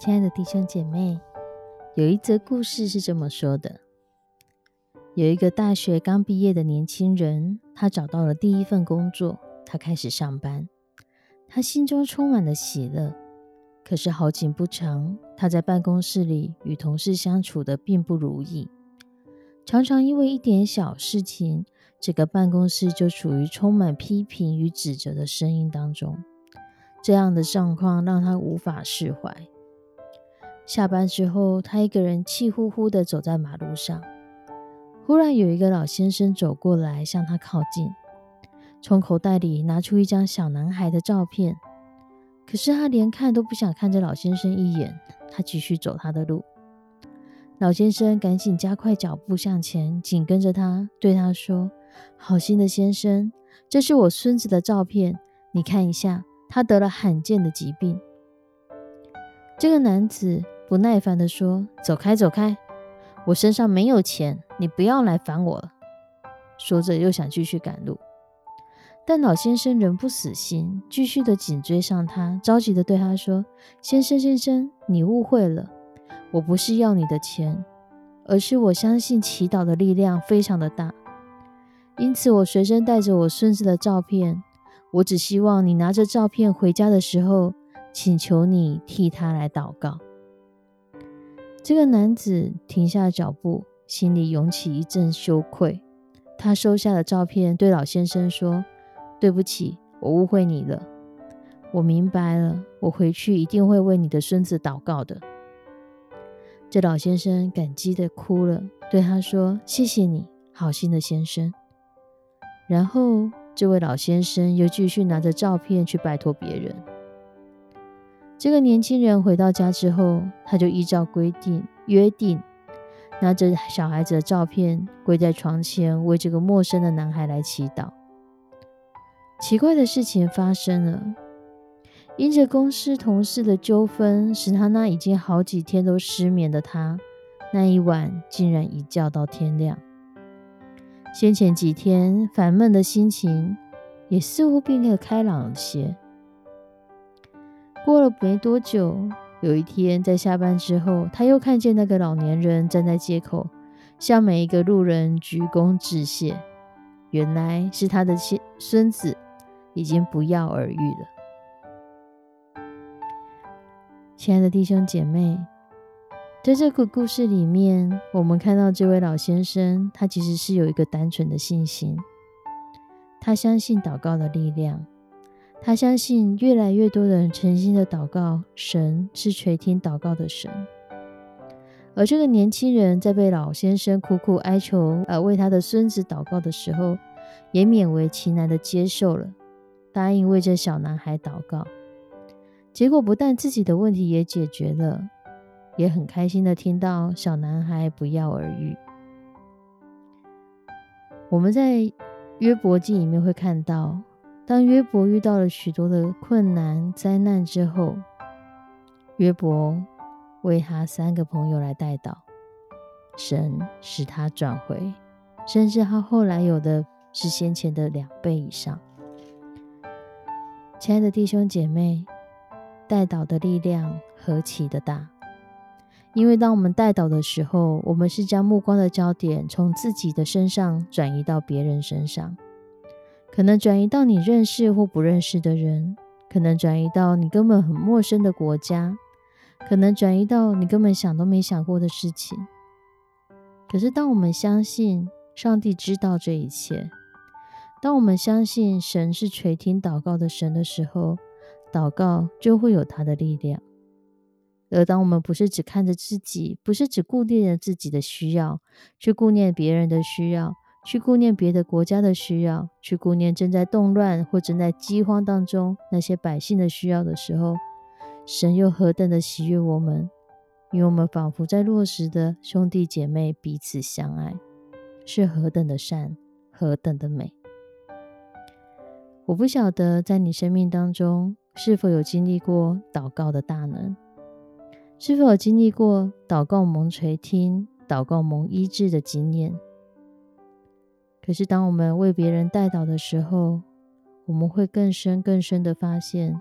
亲爱的弟兄姐妹，有一则故事是这么说的：有一个大学刚毕业的年轻人，他找到了第一份工作，他开始上班，他心中充满了喜乐。可是好景不长，他在办公室里与同事相处的并不如意，常常因为一点小事情，这个办公室就处于充满批评与指责的声音当中。这样的状况让他无法释怀。下班之后，他一个人气呼呼地走在马路上。忽然有一个老先生走过来，向他靠近，从口袋里拿出一张小男孩的照片。可是他连看都不想看这老先生一眼，他继续走他的路。老先生赶紧加快脚步向前，紧跟着他，对他说：“好心的先生，这是我孙子的照片，你看一下，他得了罕见的疾病。”这个男子。不耐烦地说：“走开，走开！我身上没有钱，你不要来烦我了。”说着又想继续赶路，但老先生仍不死心，继续的紧追上他，着急的对他说：“先生，先生，你误会了，我不是要你的钱，而是我相信祈祷的力量非常的大，因此我随身带着我孙子的照片。我只希望你拿着照片回家的时候，请求你替他来祷告。”这个男子停下脚步，心里涌起一阵羞愧。他收下了照片，对老先生说：“对不起，我误会你了。我明白了，我回去一定会为你的孙子祷告的。”这老先生感激的哭了，对他说：“谢谢你，好心的先生。”然后，这位老先生又继续拿着照片去拜托别人。这个年轻人回到家之后，他就依照规定约定，拿着小孩子的照片跪在床前，为这个陌生的男孩来祈祷。奇怪的事情发生了，因着公司同事的纠纷，使他那已经好几天都失眠的他，那一晚竟然一觉到天亮。先前几天烦闷的心情，也似乎变得开朗了些。过了没多久，有一天在下班之后，他又看见那个老年人站在街口，向每一个路人鞠躬致谢。原来是他的亲孙子已经不药而愈了。亲爱的弟兄姐妹，在这个故事里面，我们看到这位老先生，他其实是有一个单纯的信心，他相信祷告的力量。他相信越来越多的人诚心的祷告，神是垂听祷告的神。而这个年轻人在被老先生苦苦哀求，呃，为他的孙子祷告的时候，也勉为其难的接受了，答应为这小男孩祷告。结果不但自己的问题也解决了，也很开心的听到小男孩不药而愈。我们在约伯记里面会看到。当约伯遇到了许多的困难灾难之后，约伯为他三个朋友来代祷，神使他转回，甚至他后来有的是先前的两倍以上。亲爱的弟兄姐妹，代祷的力量何其的大！因为当我们代祷的时候，我们是将目光的焦点从自己的身上转移到别人身上。可能转移到你认识或不认识的人，可能转移到你根本很陌生的国家，可能转移到你根本想都没想过的事情。可是，当我们相信上帝知道这一切，当我们相信神是垂听祷告的神的时候，祷告就会有它的力量。而当我们不是只看着自己，不是只顾念着自己的需要，去顾念别人的需要，去顾念别的国家的需要，去顾念正在动乱或正在饥荒当中那些百姓的需要的时候，神又何等的喜悦我们，因为我们仿佛在落实的兄弟姐妹彼此相爱，是何等的善，何等的美。我不晓得在你生命当中是否有经历过祷告的大能。是否有经历过祷告蒙垂听、祷告蒙医治的经验？可是，当我们为别人代祷的时候，我们会更深、更深的发现，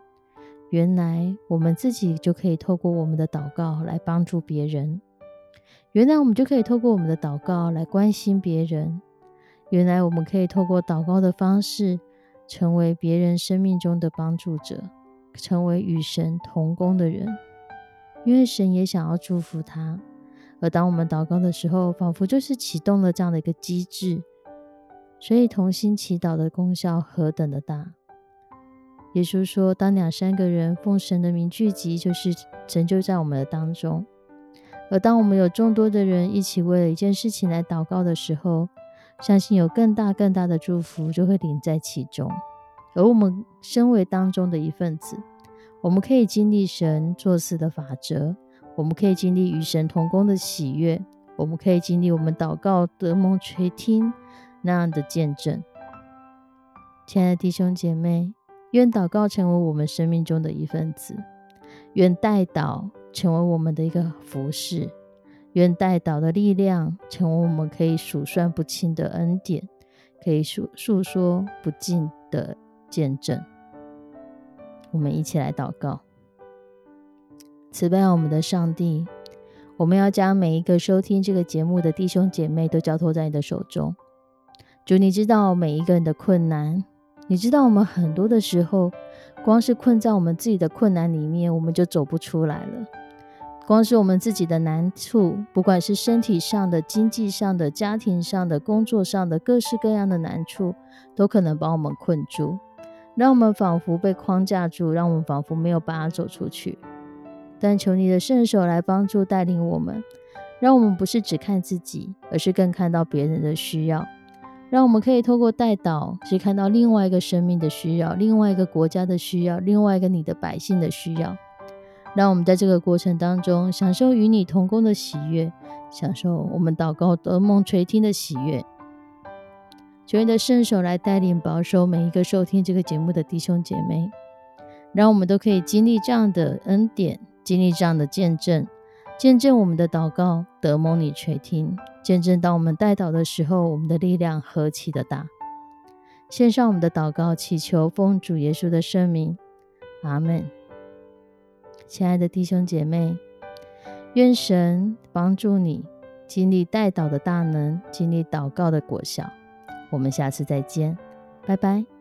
原来我们自己就可以透过我们的祷告来帮助别人；原来我们就可以透过我们的祷告来关心别人；原来我们可以透过祷告的方式，成为别人生命中的帮助者，成为与神同工的人。因为神也想要祝福他，而当我们祷告的时候，仿佛就是启动了这样的一个机制。所以同心祈祷的功效何等的大！耶稣说：“当两三个人奉神的名聚集，就是成就在我们的当中。”而当我们有众多的人一起为了一件事情来祷告的时候，相信有更大更大的祝福就会临在其中。而我们身为当中的一份子。我们可以经历神做事的法则，我们可以经历与神同工的喜悦，我们可以经历我们祷告得蒙垂听那样的见证。亲爱的弟兄姐妹，愿祷告成为我们生命中的一份子，愿代祷成为我们的一个服饰，愿代祷的力量成为我们可以数算不清的恩典，可以诉诉说不尽的见证。我们一起来祷告，慈悲我们的上帝，我们要将每一个收听这个节目的弟兄姐妹都交托在你的手中。主，你知道每一个人的困难，你知道我们很多的时候，光是困在我们自己的困难里面，我们就走不出来了。光是我们自己的难处，不管是身体上的、经济上的、家庭上的、工作上的，各式各样的难处，都可能把我们困住。让我们仿佛被框架住，让我们仿佛没有办法走出去。但求你的圣手来帮助带领我们，让我们不是只看自己，而是更看到别人的需要。让我们可以透过带导，去看到另外一个生命的需要，另外一个国家的需要，另外一个你的百姓的需要。让我们在这个过程当中，享受与你同工的喜悦，享受我们祷告得梦垂听的喜悦。求你的圣手来带领保守每一个收听这个节目的弟兄姐妹，让我们都可以经历这样的恩典，经历这样的见证，见证我们的祷告得蒙你垂听，见证当我们带祷的时候，我们的力量何其的大。献上我们的祷告，祈求奉主耶稣的圣名，阿门。亲爱的弟兄姐妹，愿神帮助你经历带祷的大能，经历祷告的果效。我们下次再见，拜拜。